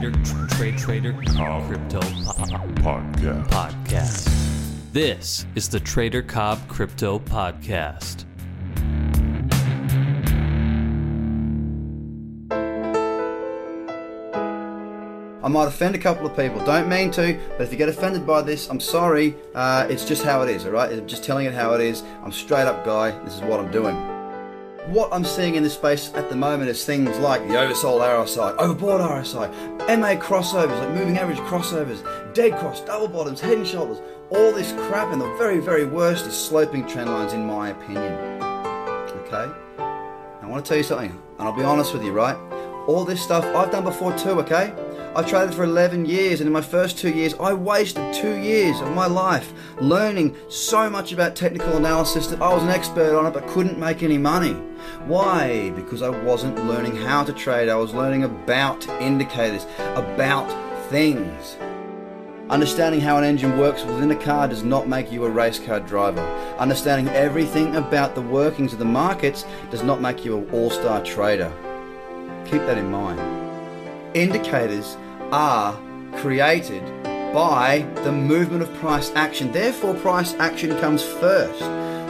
Trader Trade Trader Crypto Podcast. Podcast. This is the Trader Cobb Crypto Podcast. I might offend a couple of people. Don't mean to, but if you get offended by this, I'm sorry. Uh, it's just how it is, all right? I'm just telling it how it is. I'm straight up guy. This is what I'm doing. What I'm seeing in this space at the moment is things like the oversold RSI, overbought RSI, MA crossovers, like moving average crossovers, dead cross, double bottoms, head and shoulders, all this crap, and the very, very worst is sloping trend lines, in my opinion. Okay? I want to tell you something, and I'll be honest with you, right? All this stuff I've done before too, okay? I've traded for 11 years, and in my first two years, I wasted two years of my life learning so much about technical analysis that I was an expert on it but couldn't make any money. Why? Because I wasn't learning how to trade, I was learning about indicators, about things. Understanding how an engine works within a car does not make you a race car driver. Understanding everything about the workings of the markets does not make you an all star trader. Keep that in mind. Indicators are created by the movement of price action. Therefore, price action comes first.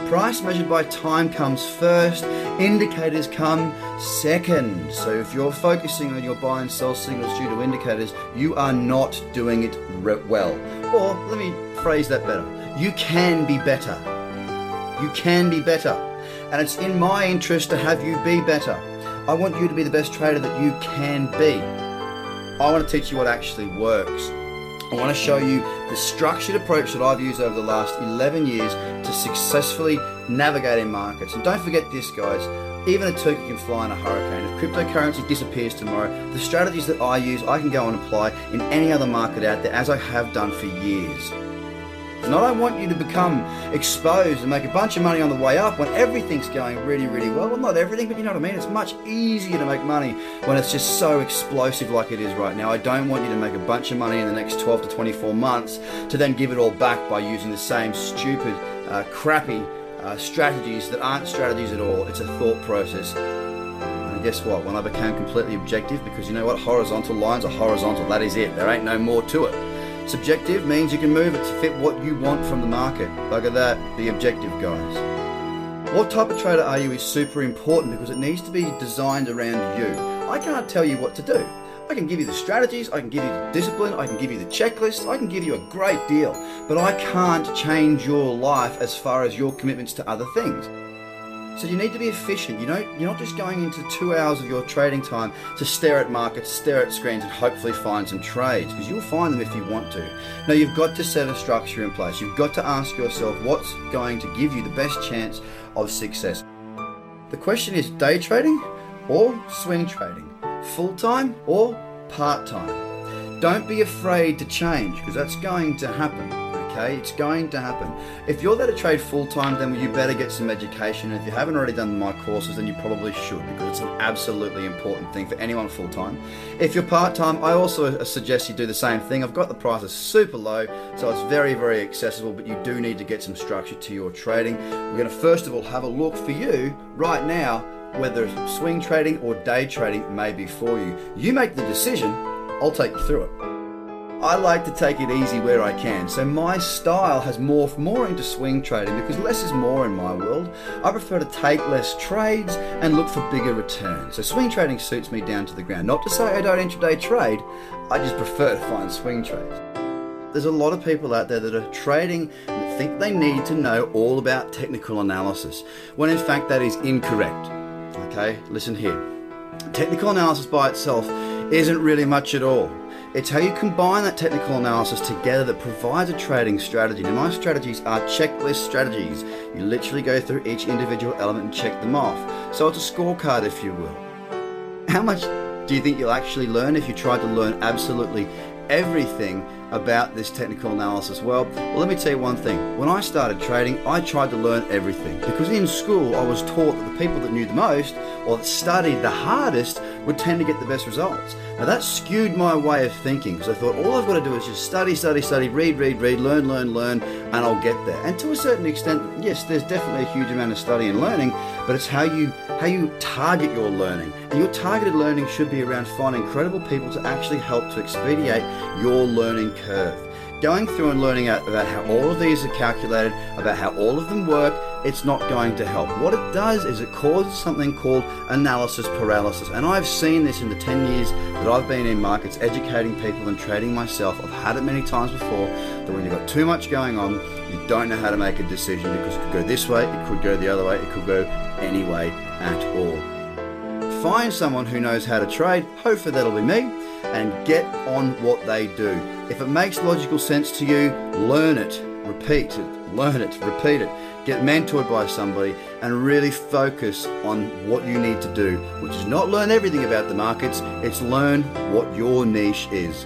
Price measured by time comes first. Indicators come second. So if you're focusing on your buy and sell signals due to indicators, you are not doing it re- well. Or let me phrase that better. You can be better. You can be better. And it's in my interest to have you be better. I want you to be the best trader that you can be. I want to teach you what actually works. I want to show you the structured approach that I've used over the last 11 years to successfully navigating markets. And don't forget this, guys. Even a turkey can fly in a hurricane. If cryptocurrency disappears tomorrow, the strategies that I use, I can go and apply in any other market out there, as I have done for years. And I don't want you to become exposed and make a bunch of money on the way up when everything's going really, really well. Well, not everything, but you know what I mean? It's much easier to make money when it's just so explosive like it is right now. I don't want you to make a bunch of money in the next 12 to 24 months to then give it all back by using the same stupid, uh, crappy uh, strategies that aren't strategies at all. It's a thought process. And guess what? When I became completely objective, because you know what? Horizontal lines are horizontal. That is it. There ain't no more to it. Subjective means you can move it to fit what you want from the market. Bugger that, be objective, guys. What type of trader are you is super important because it needs to be designed around you. I can't tell you what to do. I can give you the strategies, I can give you the discipline, I can give you the checklist, I can give you a great deal, but I can't change your life as far as your commitments to other things. So you need to be efficient. You don't, you're not just going into two hours of your trading time to stare at markets, stare at screens, and hopefully find some trades because you'll find them if you want to. Now you've got to set a structure in place. You've got to ask yourself what's going to give you the best chance of success. The question is day trading or swing trading, full time or part time. Don't be afraid to change because that's going to happen okay? It's going to happen. If you're there to trade full time, then you better get some education. And if you haven't already done my courses, then you probably should because it's an absolutely important thing for anyone full time. If you're part time, I also suggest you do the same thing. I've got the prices super low, so it's very, very accessible, but you do need to get some structure to your trading. We're going to first of all have a look for you right now whether swing trading or day trading may be for you. You make the decision, I'll take you through it. I like to take it easy where I can, so my style has morphed more into swing trading because less is more in my world. I prefer to take less trades and look for bigger returns. So swing trading suits me down to the ground. Not to say I don't intraday trade, I just prefer to find swing trades. There's a lot of people out there that are trading and think they need to know all about technical analysis, when in fact that is incorrect. Okay, listen here. Technical analysis by itself isn't really much at all. It's how you combine that technical analysis together that provides a trading strategy. Now, my strategies are checklist strategies. You literally go through each individual element and check them off. So it's a scorecard, if you will. How much do you think you'll actually learn if you try to learn absolutely everything about this technical analysis? Well, well, let me tell you one thing. When I started trading, I tried to learn everything because in school I was taught that the people that knew the most or that studied the hardest would tend to get the best results. Now that skewed my way of thinking because I thought all I've got to do is just study, study, study, read, read, read, learn, learn, learn, and I'll get there. And to a certain extent, yes, there's definitely a huge amount of study and learning, but it's how you how you target your learning. And your targeted learning should be around finding credible people to actually help to expedite your learning curve going through and learning about how all of these are calculated, about how all of them work, it's not going to help. What it does is it causes something called analysis paralysis. And I've seen this in the 10 years that I've been in markets, educating people and trading myself. I've had it many times before that when you've got too much going on, don't know how to make a decision because it could go this way, it could go the other way, it could go any way at all. Find someone who knows how to trade, hopefully that'll be me, and get on what they do. If it makes logical sense to you, learn it, repeat it, learn it, repeat it. Get mentored by somebody and really focus on what you need to do, which is not learn everything about the markets, it's learn what your niche is.